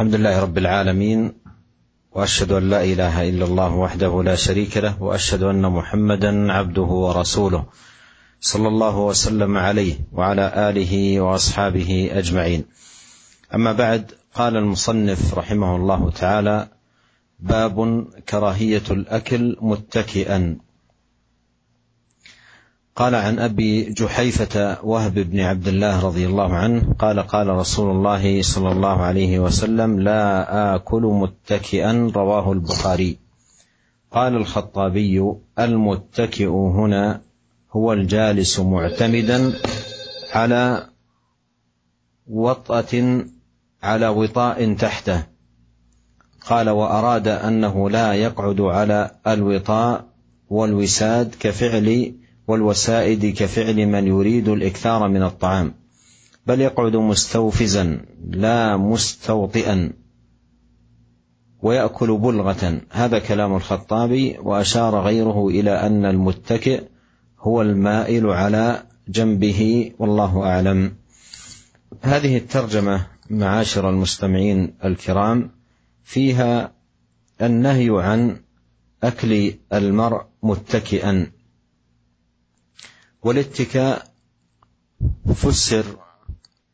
الحمد لله رب العالمين وأشهد أن لا إله إلا الله وحده لا شريك له وأشهد أن محمدا عبده ورسوله صلى الله وسلم عليه وعلى آله وأصحابه أجمعين. أما بعد قال المصنف رحمه الله تعالى باب كراهية الأكل متكئا. قال عن أبي جحيفة وهب بن عبد الله رضي الله عنه قال قال رسول الله صلى الله عليه وسلم لا آكل متكئا رواه البخاري. قال الخطابي المتكئ هنا هو الجالس معتمدا على وطأة على وطاء تحته. قال وأراد أنه لا يقعد على الوطاء والوساد كفعل والوسائد كفعل من يريد الإكثار من الطعام بل يقعد مستوفزا لا مستوطئا ويأكل بلغة. هذا كلام الخطابي وأشار غيره إلى أن المتكئ هو المائل على جنبه والله أعلم. هذه الترجمة معاشر المستمعين الكرام فيها النهي عن أكل المرء متكئا. والاتكاء فسر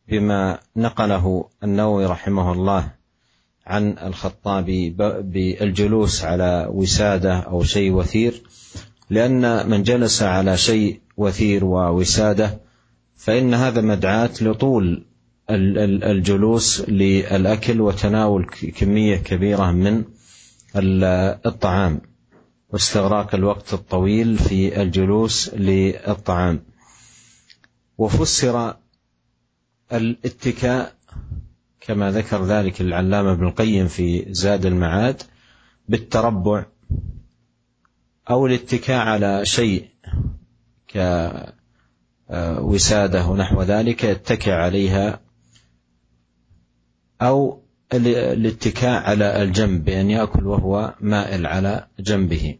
بما نقله النووي رحمه الله عن الخطابي بالجلوس على وسادة أو شيء وثير. لأن من جلس على شيء وثير ووسادة فإن هذا مدعاة لطول الجلوس للأكل وتناول كمية كبيرة من الطعام. واستغراق الوقت الطويل في الجلوس للطعام. وفسر الاتكاء كما ذكر ذلك العلامة ابن القيم في زاد المعاد بالتربع أو الاتكاء على شيء كوسادة ونحو ذلك يتكئ عليها أو الاتكاء على الجنب بأن يأكل وهو مائل على جنبه.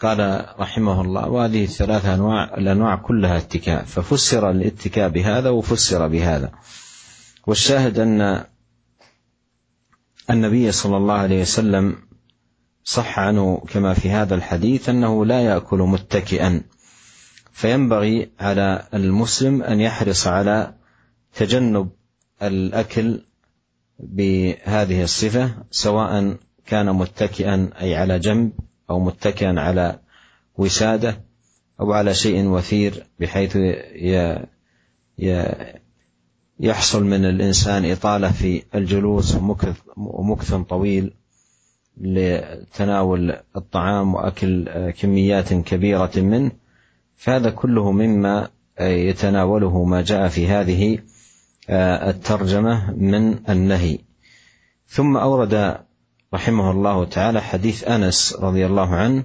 قال رحمه الله وهذه الثلاثة أنواع الأنواع كلها اتكاء ففسر الاتكاء بهذا وفسر بهذا. والشاهد أن النبي صلى الله عليه وسلم صح عنه كما في هذا الحديث أنه لا يأكل متكئا. فينبغي على المسلم أن يحرص على تجنب الأكل بهذه الصفة سواء كان متكئا أي على جنب أو متكئا على وسادة أو على شيء وثير بحيث يحصل من الإنسان إطالة في الجلوس ومكث طويل لتناول الطعام وأكل كميات كبيرة منه. فهذا كله مما يتناوله ما جاء في هذه الترجمة من النهي. ثم أورد رحمه الله تعالى حديث أنس رضي الله عنه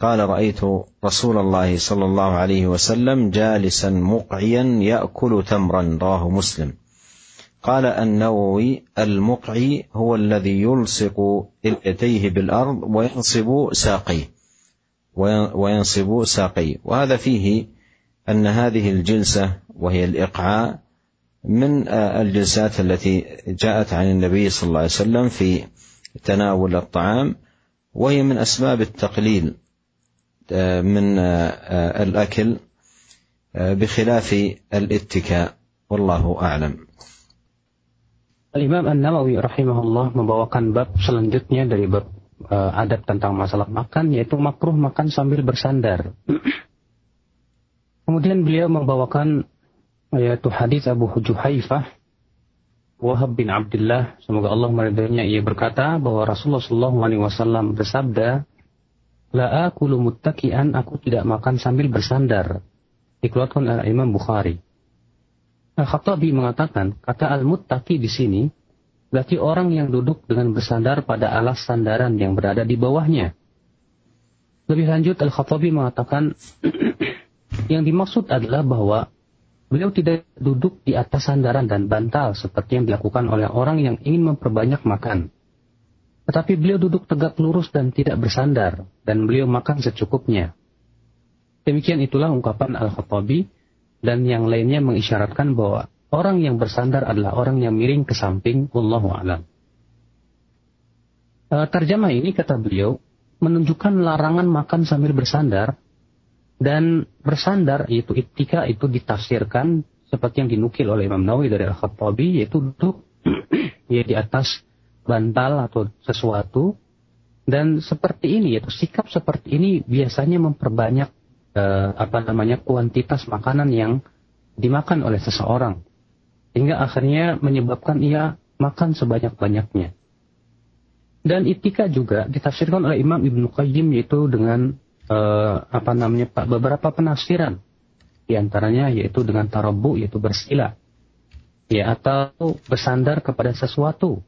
قال رأيت رسول الله صلى الله عليه وسلم جالسا مقعيا يأكل تمرا رواه مسلم. قال النووي المقعي هو الذي يلصق يديه بالأرض وينصب ساقيه وينصب ساقيه. وهذا فيه أن هذه الجلسة وهي الإقعاء من آه، الجلسات التي جاءت عن النبي صلى الله عليه وسلم في تناول الطعام وهي من أسباب التقليل آه، من آه، الأكل بخلاف الاتكاء. والله أعلم. الإمام النووي رحمه الله membawakan bab selanjutnya dari bab adab tentang masalah makan yaitu makruh makan sambil bersandar. Kemudian beliau membawakan yaitu hadis Abu Juhaifah Wahab bin Abdullah semoga Allah meridainya ia berkata bahwa Rasulullah Shallallahu alaihi wasallam bersabda La akulu muttaki'an aku tidak makan sambil bersandar. Dikeluarkan oleh Imam Bukhari. Al-Khattabi mengatakan kata al-muttaki di sini berarti orang yang duduk dengan bersandar pada alas sandaran yang berada di bawahnya. Lebih lanjut Al-Khattabi mengatakan yang dimaksud adalah bahwa Beliau tidak duduk di atas sandaran dan bantal seperti yang dilakukan oleh orang yang ingin memperbanyak makan. Tetapi beliau duduk tegak lurus dan tidak bersandar, dan beliau makan secukupnya. Demikian itulah ungkapan Al-Khattabi, dan yang lainnya mengisyaratkan bahwa orang yang bersandar adalah orang yang miring ke samping, Wallahu a'lam. Uh, terjemah ini kata beliau menunjukkan larangan makan sambil bersandar dan bersandar yaitu itika itu ditafsirkan seperti yang dinukil oleh Imam Nawawi dari Al-Khattabi yaitu duduk ya di atas bantal atau sesuatu dan seperti ini yaitu sikap seperti ini biasanya memperbanyak uh, apa namanya kuantitas makanan yang dimakan oleh seseorang hingga akhirnya menyebabkan ia makan sebanyak-banyaknya. Dan itika juga ditafsirkan oleh Imam Ibnu Qayyim yaitu dengan uh, apa namanya Pak beberapa penafsiran. Di antaranya yaitu dengan tarabu yaitu bersila. Ya atau bersandar kepada sesuatu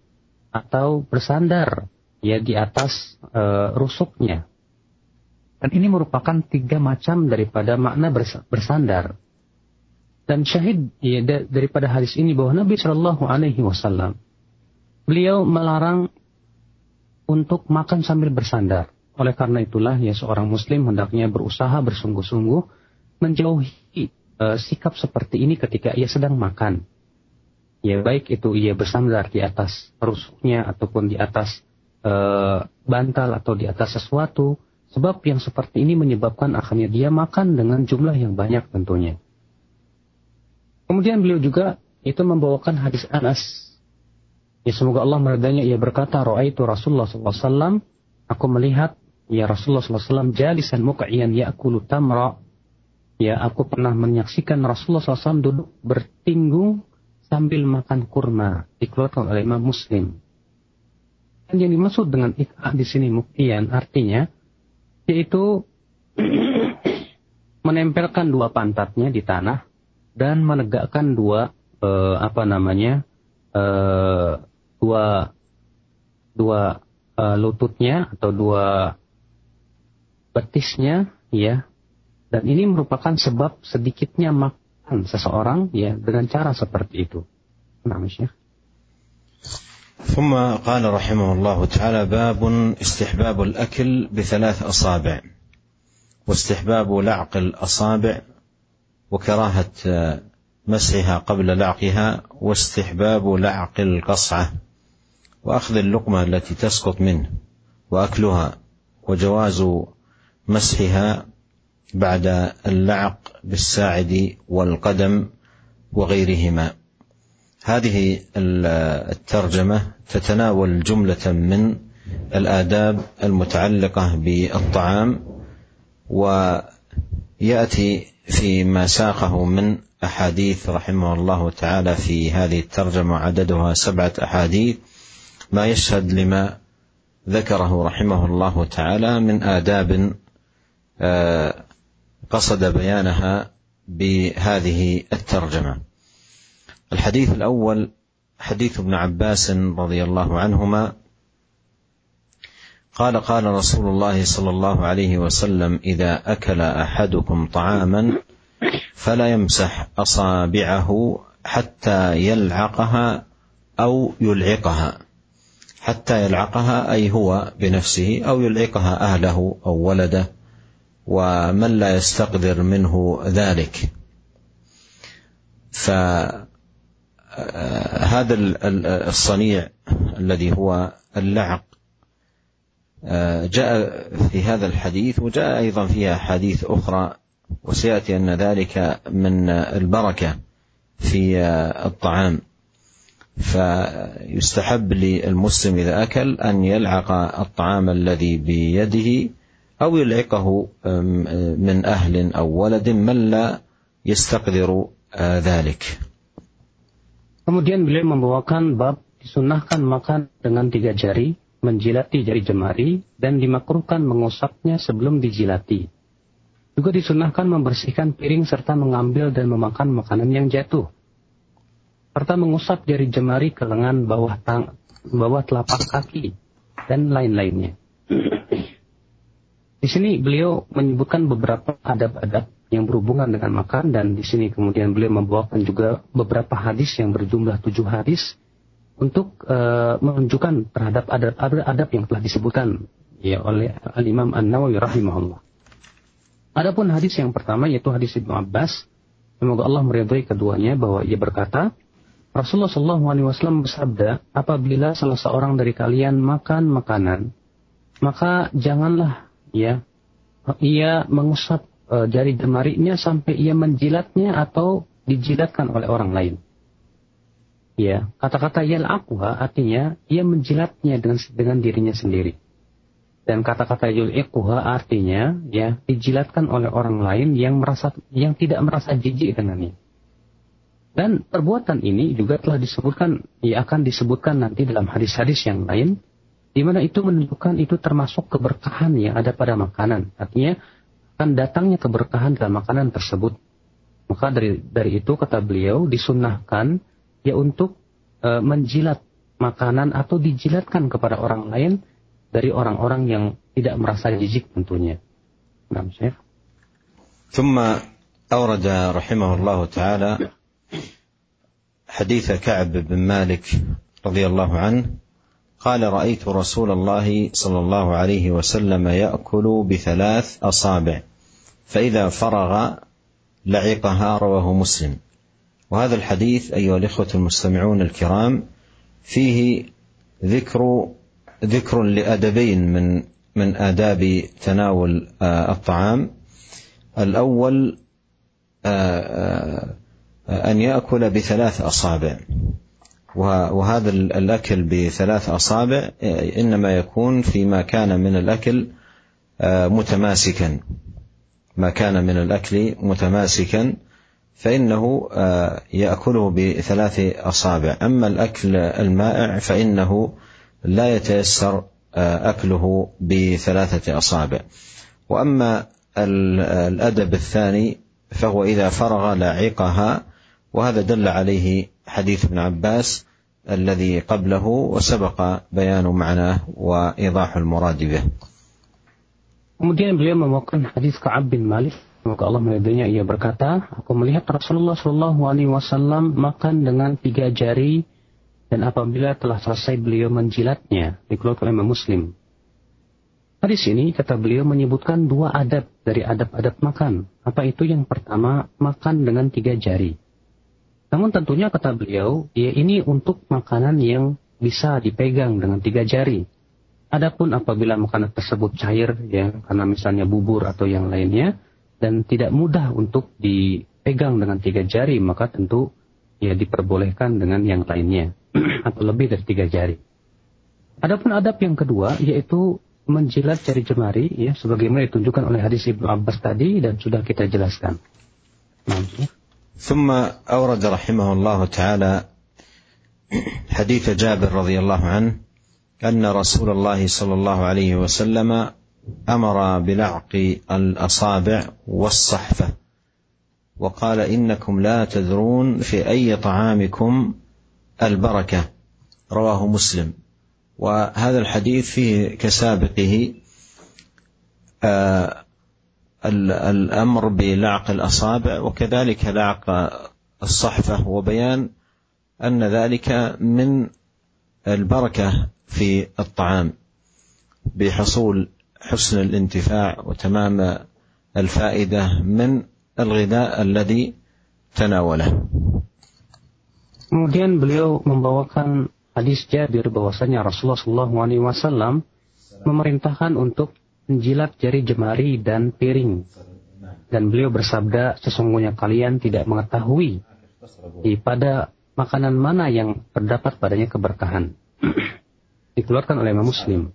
atau bersandar ya di atas uh, rusuknya. Dan ini merupakan tiga macam daripada makna bersandar. Dan syahid ya, daripada hadis ini bahwa Nabi Shallallahu Alaihi Wasallam beliau melarang untuk makan sambil bersandar. Oleh karena itulah ya seorang muslim hendaknya berusaha bersungguh-sungguh menjauhi uh, sikap seperti ini ketika ia sedang makan. Ya baik itu ia bersandar di atas rusuknya ataupun di atas uh, bantal atau di atas sesuatu. Sebab yang seperti ini menyebabkan akhirnya dia makan dengan jumlah yang banyak tentunya. Kemudian beliau juga itu membawakan hadis Anas Ya semoga Allah meridainya ia berkata, "Ra'aitu Rasulullah SAW, aku melihat ya Rasulullah SAW jalisan muq'iyan ya'kulu tamra." Ya, aku pernah menyaksikan Rasulullah SAW duduk bertinggung sambil makan kurma dikeluarkan oleh Imam Muslim. Dan yang dimaksud dengan ik'a di sini muktian artinya yaitu menempelkan dua pantatnya di tanah dan menegakkan dua eh, apa namanya eh, dua dua uh, lututnya atau dua betisnya ya dan ini merupakan sebab sedikitnya makan seseorang ya dengan cara seperti itu. Nah, Syekh. ثم قال رحمه الله تعالى باب استحباب الأكل بثلاث أصابع واستحباب لعق الأصابع وكراهة مسحها قبل لعقها واستحباب لعق القصعة واخذ اللقمه التي تسقط منه واكلها وجواز مسحها بعد اللعق بالساعد والقدم وغيرهما. هذه الترجمة تتناول جملة من الآداب المتعلقة بالطعام ويأتي فيما ساقه من أحاديث رحمه الله تعالى في هذه الترجمة عددها سبعة أحاديث ما يشهد لما ذكره رحمه الله تعالى من آداب قصد بيانها بهذه الترجمة. الحديث الأول حديث ابن عباس رضي الله عنهما قال قال رسول الله صلى الله عليه وسلم إذا أكل أحدكم طعاما فلا يمسح أصابعه حتى يلعقها أو يلعقها حتى يلعقها أي هو بنفسه أو يلعقها أهله أو ولده ومن لا يستقدر منه ذلك. فهذا الصنيع الذي هو اللعق جاء في هذا الحديث وجاء أيضا فيها احاديث أخرى وسيأتي أن ذلك من البركة في الطعام. فيستحب للمسلم إذا أكل أن يلعق الطعام الذي بيده أو يلعقه من أهل أو ولد من لا يستقدر ذلك Kemudian beliau membawakan bab disunahkan makan dengan tiga jari, menjilati jari jemari, dan dimakruhkan mengusapnya sebelum dijilati. Juga disunahkan membersihkan piring serta mengambil dan memakan makanan yang jatuh serta mengusap jari jemari ke lengan bawah tang bawah telapak kaki dan lain-lainnya. Di sini beliau menyebutkan beberapa adab-adab yang berhubungan dengan makan dan di sini kemudian beliau membawakan juga beberapa hadis yang berjumlah tujuh hadis untuk uh, menunjukkan terhadap adab-adab yang telah disebutkan ya oleh Al Imam An Nawawi rahimahullah. Adapun hadis yang pertama yaitu hadis Ibnu Abbas, semoga Allah meridhai keduanya bahwa ia berkata, Rasulullah Shallallahu Alaihi Wasallam bersabda, apabila salah seorang dari kalian makan makanan, maka janganlah ya ia mengusap e, jari jemarinya sampai ia menjilatnya atau dijilatkan oleh orang lain. Ya, kata-kata yal aquha artinya ia menjilatnya dengan dengan dirinya sendiri. Dan kata-kata yul iquha artinya ya dijilatkan oleh orang lain yang merasa yang tidak merasa jijik dengannya. Dan perbuatan ini juga telah disebutkan, ya akan disebutkan nanti dalam hadis-hadis yang lain, di mana itu menunjukkan itu termasuk keberkahan yang ada pada makanan. Artinya akan datangnya keberkahan dalam makanan tersebut. Maka dari dari itu kata beliau disunahkan ya untuk e, menjilat makanan atau dijilatkan kepada orang lain dari orang-orang yang tidak merasa jijik tentunya. Nah, Syekh. ثم أورد رحمه الله تعالى حديث كعب بن مالك رضي الله عنه قال رأيت رسول الله صلى الله عليه وسلم يأكل بثلاث أصابع فإذا فرغ لعقها رواه مسلم. وهذا الحديث أيها الإخوة المستمعون الكرام فيه ذكر ذكر لأدبين من من آداب تناول الطعام. الأول أن يأكل بثلاث أصابع. وهذا الأكل بثلاث أصابع إنما يكون فيما كان من الأكل متماسكا. ما كان من الأكل متماسكا فإنه يأكله بثلاث أصابع. أما الأكل المائع فإنه لا يتيسر أكله بثلاثة أصابع. وأما الأدب الثاني فهو إذا فرغ لاعقها وهذا دل عليه حديث ابن عباس الذي قبله وسبق بيان معناه وإيضاح المراد به Kemudian beliau membawakan hadis Ka'ab bin Malik. Semoga Allah meridainya. Ia berkata, Aku melihat Rasulullah Shallallahu Alaihi Wasallam makan dengan tiga jari dan apabila telah selesai beliau menjilatnya, dikeluarkan oleh Muslim. Hadis ini, kata beliau, menyebutkan dua adab dari adab-adab makan. Apa itu yang pertama, makan dengan tiga jari. Namun tentunya kata beliau, ya ini untuk makanan yang bisa dipegang dengan tiga jari. Adapun apabila makanan tersebut cair, ya karena misalnya bubur atau yang lainnya, dan tidak mudah untuk dipegang dengan tiga jari, maka tentu ya diperbolehkan dengan yang lainnya atau lebih dari tiga jari. Adapun adab yang kedua yaitu menjilat jari jemari, ya sebagaimana ditunjukkan oleh hadis Ibnu Abbas tadi dan sudah kita jelaskan. Nah, ثم أورد رحمه الله تعالى حديث جابر رضي الله عنه أن رسول الله صلى الله عليه وسلم أمر بلعق الأصابع والصحفة وقال إنكم لا تدرون في أي طعامكم البركة. رواه مسلم. وهذا الحديث فيه كسابقه آه الأمر بلعق الأصابع وكذلك لعق الصحفة وبيان أن ذلك من البركة في الطعام بحصول حسن الانتفاع وتمام الفائدة من الغذاء الذي تناوله. Kemudian beliau membawakan hadis Jabir bahwasanya Rasulullah SAW memerintahkan untuk menjilat jari jemari dan piring. Dan beliau bersabda, sesungguhnya kalian tidak mengetahui di pada makanan mana yang terdapat padanya keberkahan. Dikeluarkan oleh Imam Muslim.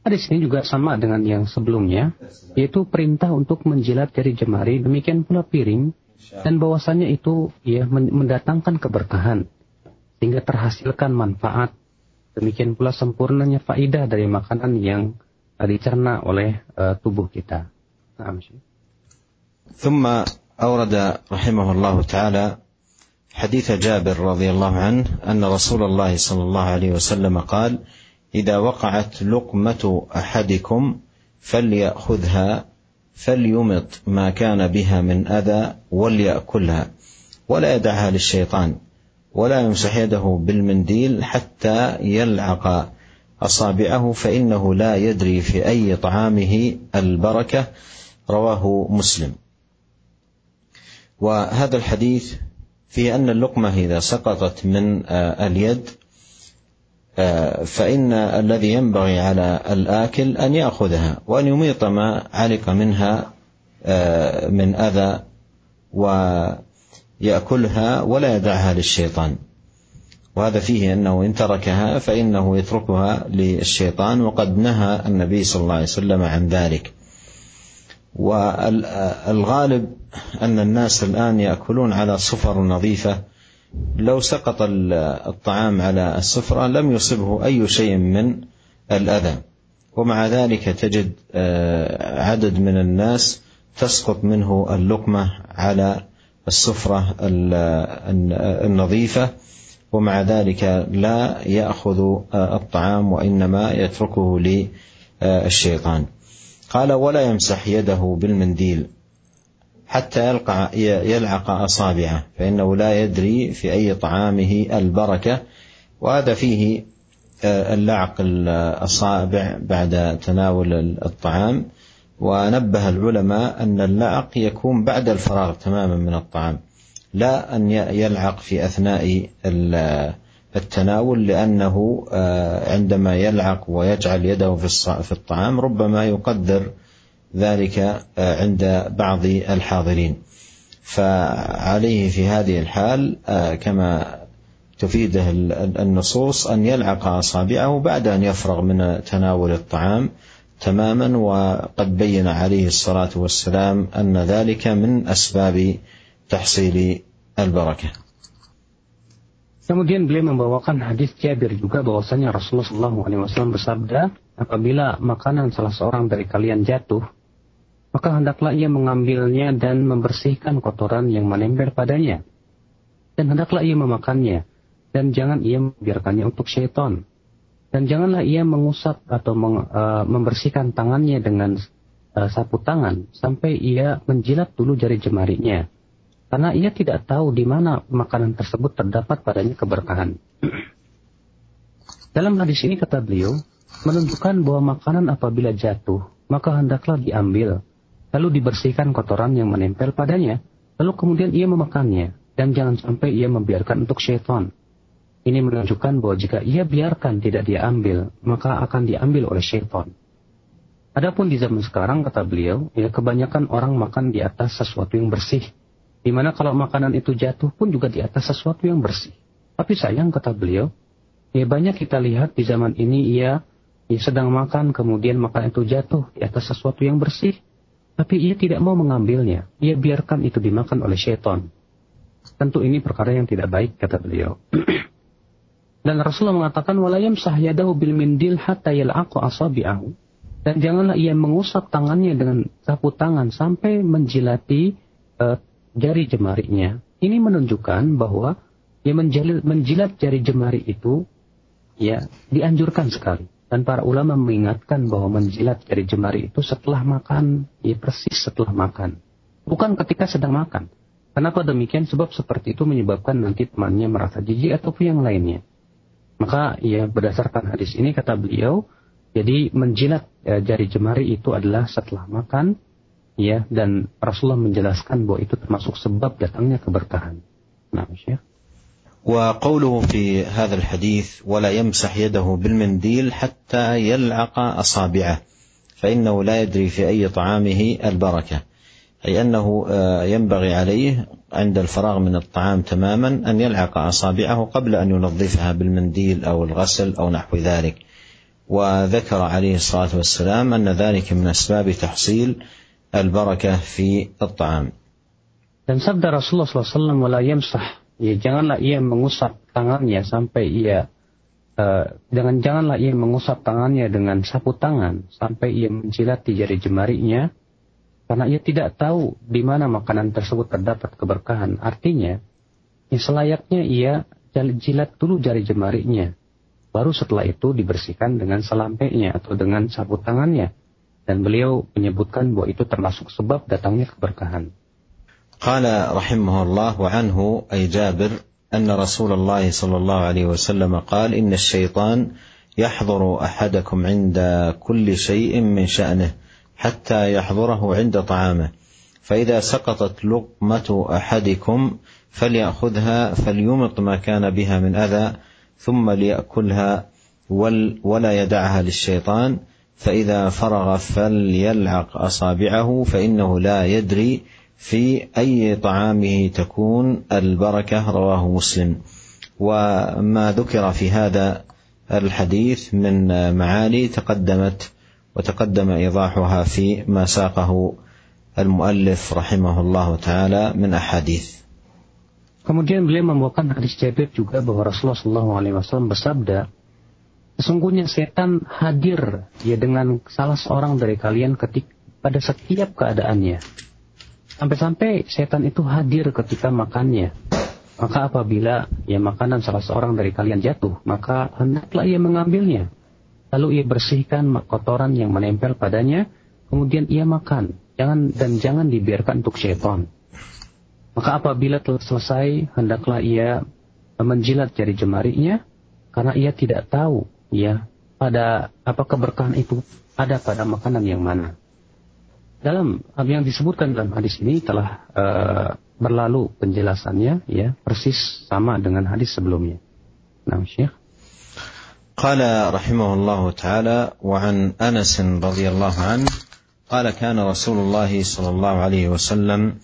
Hadis ini juga sama dengan yang sebelumnya, yaitu perintah untuk menjilat jari jemari, demikian pula piring, dan bahwasannya itu ya mendatangkan keberkahan, sehingga terhasilkan manfaat. Demikian pula sempurnanya faidah dari makanan yang dicerna oleh uh, tubuh kita. ثم أورد رحمه الله تعالى حديث جابر رضي الله عنه أن رسول الله صلى الله عليه وسلم قال: إذا وقعت لقمة أحدكم فليأخذها فليمط ما كان بها من أذى وليأكلها ولا يدعها للشيطان ولا يمسح يده بالمنديل حتى يلعق أصابعه فإنه لا يدري في أي طعامه البركة. رواه مسلم. وهذا الحديث في أن اللقمة إذا سقطت من اليد فإن الذي ينبغي على الآكل أن يأخذها وأن يميط ما علق منها من أذى ويأكلها ولا يدعها للشيطان. وهذا فيه أنه إن تركها فإنه يتركها للشيطان وقد نهى النبي صلى الله عليه وسلم عن ذلك. والغالب أن الناس الآن يأكلون على صفر نظيفة. لو سقط الطعام على السفرة لم يصبه أي شيء من الأذى. ومع ذلك تجد آه، عدد من الناس تسقط منه اللقمة على السفرة النظيفة. ومع ذلك لا يأخذ آه، الطعام وإنما يتركه للشيطان. قال ولا يمسح يده بالمنديل حتى يلقى يلعق أصابعه فإنه لا يدري في أي طعامه البركة. وهذا فيه آه، اللعق الأصابع بعد تناول الطعام. ونبه العلماء أن اللعق يكون بعد الفراغ تماما من الطعام. لا أن يلعق في أثناء التناول لأنه آه، عندما يلعق ويجعل يده في الطعام ربما يقدر ذلك آه، عند بعض الحاضرين. فعليه في هذه الحال آه، كما تفيده النصوص أن يلعق أصابعه بعد أن يفرغ من تناول الطعام تماما وقد بين عليه الصلاة والسلام أن ذلك من أسباب tahsili al-barakah. Kemudian beliau membawakan hadis Jabir juga bahwasanya Rasulullah SAW bersabda, apabila makanan salah seorang dari kalian jatuh, maka hendaklah ia mengambilnya dan membersihkan kotoran yang menempel padanya. Dan hendaklah ia memakannya, dan jangan ia membiarkannya untuk syaitan. Dan janganlah ia mengusap atau meng, uh, membersihkan tangannya dengan uh, sapu tangan sampai ia menjilat dulu jari jemarinya karena ia tidak tahu di mana makanan tersebut terdapat padanya keberkahan. Dalam hadis ini kata beliau, menunjukkan bahwa makanan apabila jatuh, maka hendaklah diambil, lalu dibersihkan kotoran yang menempel padanya, lalu kemudian ia memakannya, dan jangan sampai ia membiarkan untuk syaitan. Ini menunjukkan bahwa jika ia biarkan tidak diambil, maka akan diambil oleh syaitan. Adapun di zaman sekarang, kata beliau, ya kebanyakan orang makan di atas sesuatu yang bersih, Di mana kalau makanan itu jatuh pun juga di atas sesuatu yang bersih. Tapi sayang kata beliau, ya banyak kita lihat di zaman ini ia, ia sedang makan kemudian makanan itu jatuh di atas sesuatu yang bersih. Tapi ia tidak mau mengambilnya. Ia biarkan itu dimakan oleh syaitan. Tentu ini perkara yang tidak baik kata beliau. Dan Rasulullah mengatakan walayam sahyadahu bil mindil hatta yal'aqu asabi'ahu. Dan janganlah ia mengusap tangannya dengan sapu tangan sampai menjilati uh, jari jemarinya, ini menunjukkan bahwa ya menjilat, menjilat jari jemari itu ya dianjurkan sekali. Dan para ulama mengingatkan bahwa menjilat jari jemari itu setelah makan, ya persis setelah makan. Bukan ketika sedang makan. Kenapa demikian? Sebab seperti itu menyebabkan nanti temannya merasa jijik ataupun yang lainnya. Maka ya berdasarkan hadis ini kata beliau, jadi menjilat ya, jari jemari itu adalah setelah makan ya dan Rasulullah menjelaskan bahwa itu termasuk sebab datangnya keberkahan. Nah, Syekh. وقوله في هذا الحديث ولا يمسح يده بالمنديل حتى يلعق اصابعه فانه لا يدري في اي طعامه البركه اي انه ينبغي عليه عند الفراغ من الطعام تماما ان يلعق اصابعه قبل ان ينظفها بالمنديل أو الغسل أو نحو ذلك وذكر عليه الصلاه والسلام ان ذلك من اسباب تحصيل al-barakah fi at-ta'am. Dan sabda Rasulullah SAW, wala yamsah, ya janganlah ia mengusap tangannya sampai ia uh, jangan janganlah ia mengusap tangannya dengan sapu tangan sampai ia menjilati jari jemarinya karena ia tidak tahu di mana makanan tersebut terdapat keberkahan. Artinya, ya selayaknya ia jilat dulu jari jemarinya. Baru setelah itu dibersihkan dengan selampainya atau dengan sapu tangannya dan beliau menyebutkan bahwa itu termasuk sebab datangnya keberkahan. قال رحمه الله وعنه أي جابر أن رسول الله صلى الله عليه وسلم قال إن الشيطان يحضر أحدكم عند كل شيء من شأنه حتى يحضره عند طعامه فإذا سقطت لقمة أحدكم فليأخذها فليمط ما كان بها من أذى ثم ليأكلها ولا يدعها للشيطان فإذا فرغ فليلعق أصابعه فإنه لا يدري في أي طعامه تكون البركة رواه مسلم. وما ذكر في هذا الحديث من معاني تقدمت وتقدم إيضاحها في ما ساقه المؤلف رحمه الله تعالى من أحاديث. Kemudian beliau membawakan hadis Jabir juga bahwa Rasulullah SAW bersabda, Sesungguhnya setan hadir ya dengan salah seorang dari kalian ketik pada setiap keadaannya. Sampai-sampai setan itu hadir ketika makannya. Maka apabila ya makanan salah seorang dari kalian jatuh, maka hendaklah ia mengambilnya. Lalu ia bersihkan kotoran yang menempel padanya, kemudian ia makan. Jangan dan jangan dibiarkan untuk setan. Maka apabila telah selesai, hendaklah ia menjilat jari jemarinya, karena ia tidak tahu ya pada apa keberkahan itu ada pada makanan yang mana. Dalam yang disebutkan dalam hadis ini telah uh, berlalu penjelasannya ya persis sama dengan hadis sebelumnya. Nah, Syekh. قال رحمه الله تعالى وعن انس رضي الله عنه قال كان رسول الله صلى الله عليه وسلم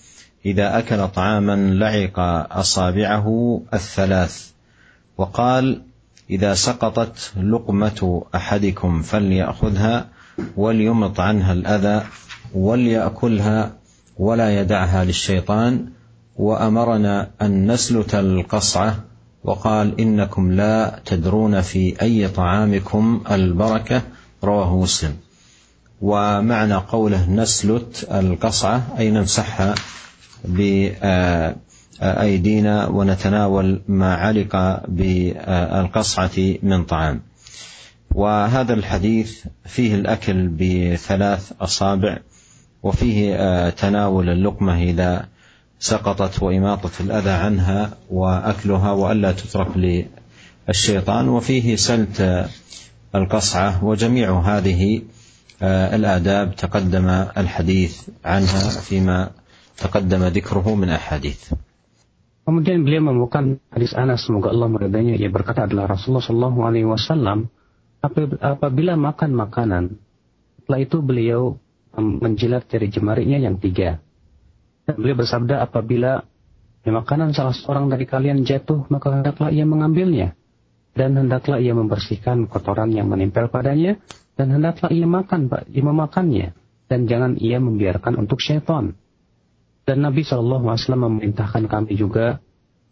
اذا اكل طعاما لعق اصابعه الثلاث وقال إذا سقطت لقمة أحدكم فليأخذها وليمط عنها الأذى وليأكلها ولا يدعها للشيطان. وأمرنا أن نسلت القصعة وقال إنكم لا تدرون في أي طعامكم البركة. رواه مسلم. ومعنى قوله نسلت القصعة أي نمسحها أيدينا ونتناول ما علق بالقصعة من طعام. وهذا الحديث فيه الأكل بثلاث أصابع وفيه تناول اللقمة إذا سقطت وإماطة الأذى عنها وأكلها وألا تترك للشيطان. وفيه سلت القصعة وجميع هذه الآداب تقدم الحديث عنها فيما تقدم ذكره من أحاديث. Kemudian beliau membuka hadis Anas semoga Allah meridainya. Ia berkata adalah Rasulullah Shallallahu Alaihi Wasallam apabila makan makanan setelah itu beliau menjilat jari jemarinya yang tiga. Dan beliau bersabda apabila ya, makanan salah seorang dari kalian jatuh maka hendaklah ia mengambilnya. Dan hendaklah ia membersihkan kotoran yang menempel padanya dan hendaklah ia makan ia memakannya. Dan jangan ia membiarkan untuk syaitan dan Nabi Shallallahu Alaihi Wasallam memerintahkan kami juga,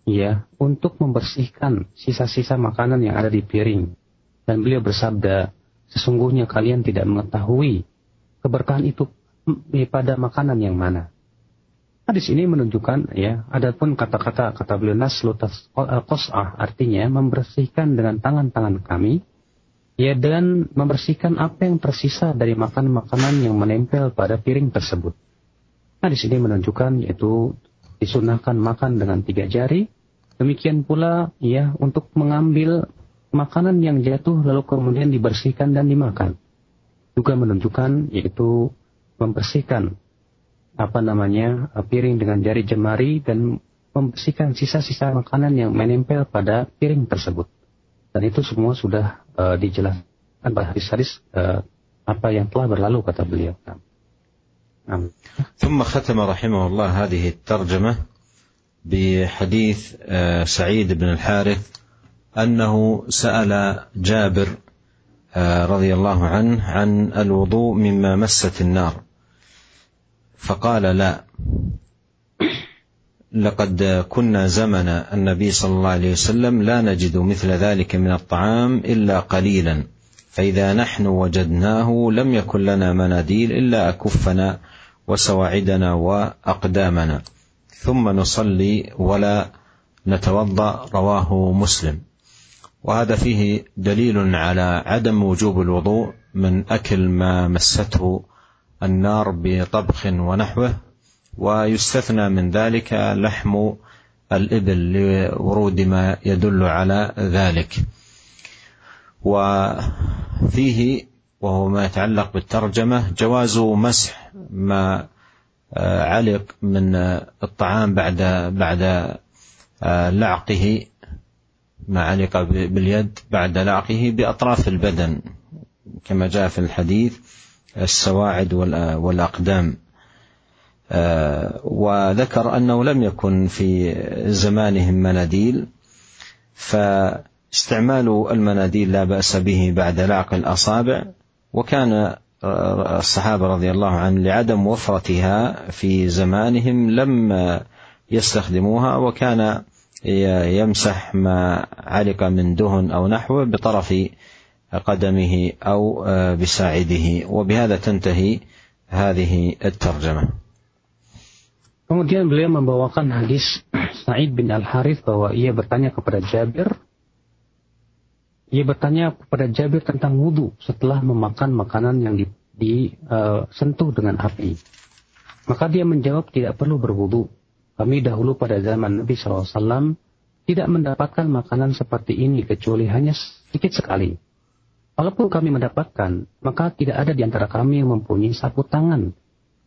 ya, untuk membersihkan sisa-sisa makanan yang ada di piring. Dan beliau bersabda, sesungguhnya kalian tidak mengetahui keberkahan itu pada makanan yang mana. Hadis ini menunjukkan ya, adapun kata-kata kata beliau naslutas qas'ah artinya membersihkan dengan tangan-tangan kami ya dan membersihkan apa yang tersisa dari makan-makanan yang menempel pada piring tersebut. Nah, di sini menunjukkan yaitu disunahkan makan dengan tiga jari. Demikian pula ya untuk mengambil makanan yang jatuh lalu kemudian dibersihkan dan dimakan. Juga menunjukkan yaitu membersihkan apa namanya piring dengan jari jemari dan membersihkan sisa-sisa makanan yang menempel pada piring tersebut. Dan itu semua sudah uh, dijelaskan pada hadis-hadis uh, apa yang telah berlalu kata beliau. نعم. ثم ختم رحمه الله هذه الترجمة بحديث آه، سعيد بن الحارث أنه سأل جابر آه، رضي الله عنه عن الوضوء مما مست النار. فقال لا. لقد كنا زمن النبي صلى الله عليه وسلم لا نجد مثل ذلك من الطعام إلا قليلا. فإذا نحن وجدناه لم يكن لنا مناديل إلا أكفنا وسواعدنا وأقدامنا. ثم نصلي ولا نتوضأ رواه مسلم. وهذا فيه دليل على عدم وجوب الوضوء من أكل ما مسته النار بطبخ ونحوه ويستثنى من ذلك لحم الإبل لورود ما يدل على ذلك. وفيه وهو ما يتعلق بالترجمة جواز مسح ما علق من الطعام بعد بعد لعقه ما علق باليد بعد لعقه بأطراف البدن كما جاء في الحديث السواعد والأقدام. وذكر أنه لم يكن في زمانهم مناديل فاستعمال المناديل لا بأس به بعد لعق الأصابع وكان الصحابة رضي الله عنهم لعدم وفرتها في زمانهم لم يستخدموها وكان يمسح ما علق من دهن أو نحوه بطرف قدمه أو بساعده وبهذا تنتهي هذه الترجمة. Kemudian beliau membawakan hadis Sa'id bin Al-Harith bahwa ia bertanya kepada Jabir ia bertanya kepada Jabir tentang wudhu setelah memakan makanan yang disentuh uh, dengan api. Maka dia menjawab tidak perlu berwudhu. Kami dahulu pada zaman Nabi SAW tidak mendapatkan makanan seperti ini kecuali hanya sedikit sekali. Walaupun kami mendapatkan, maka tidak ada di antara kami yang mempunyai sapu tangan.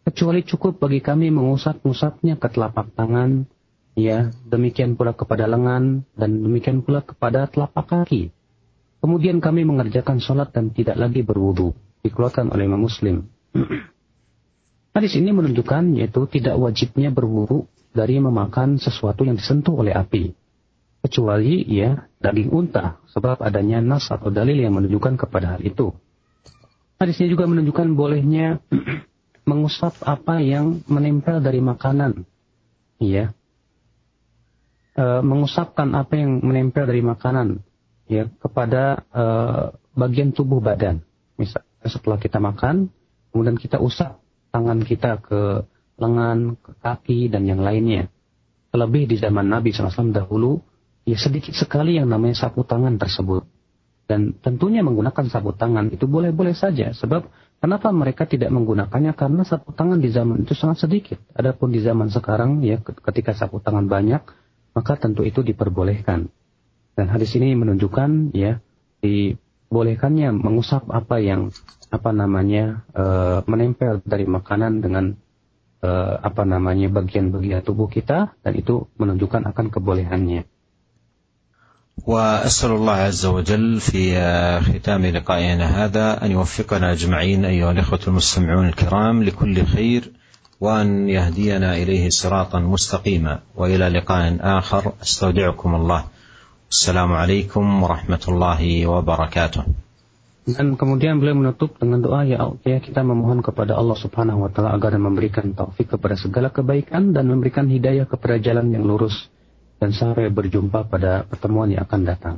Kecuali cukup bagi kami mengusap-usapnya ke telapak tangan, ya, demikian pula kepada lengan, dan demikian pula kepada telapak kaki. Kemudian kami mengerjakan sholat dan tidak lagi berwudu. Dikeluarkan oleh Imam Muslim. Hadis ini menunjukkan yaitu tidak wajibnya berwudu dari memakan sesuatu yang disentuh oleh api. Kecuali ya daging unta sebab adanya nas atau dalil yang menunjukkan kepada hal itu. Hadis ini juga menunjukkan bolehnya mengusap apa yang menempel dari makanan. Ya. E, mengusapkan apa yang menempel dari makanan ya kepada uh, bagian tubuh badan. Misalnya setelah kita makan, kemudian kita usap tangan kita ke lengan, ke kaki dan yang lainnya. Terlebih di zaman Nabi SAW dahulu, ya sedikit sekali yang namanya sapu tangan tersebut. Dan tentunya menggunakan sapu tangan itu boleh-boleh saja. Sebab kenapa mereka tidak menggunakannya? Karena sapu tangan di zaman itu sangat sedikit. Adapun di zaman sekarang, ya ketika sapu tangan banyak, maka tentu itu diperbolehkan. Dan hadis ini menunjukkan ya dibolehkannya mengusap apa yang apa namanya e, menempel dari makanan dengan e, apa namanya bagian-bagian tubuh kita dan itu menunjukkan akan kebolehannya. وأسأل الله عز وجل في ختام لقائنا هذا أن يوفقنا أجمعين أيها الإخوة المستمعون الكرام لكل خير وأن يهدينا إليه صراطا مستقيما وإلى لقاء آخر أستودعكم الله Assalamualaikum warahmatullahi wabarakatuh. Dan kemudian beliau menutup dengan doa ya ya kita memohon kepada Allah Subhanahu wa taala agar memberikan taufik kepada segala kebaikan dan memberikan hidayah kepada jalan yang lurus dan sampai berjumpa pada pertemuan yang akan datang.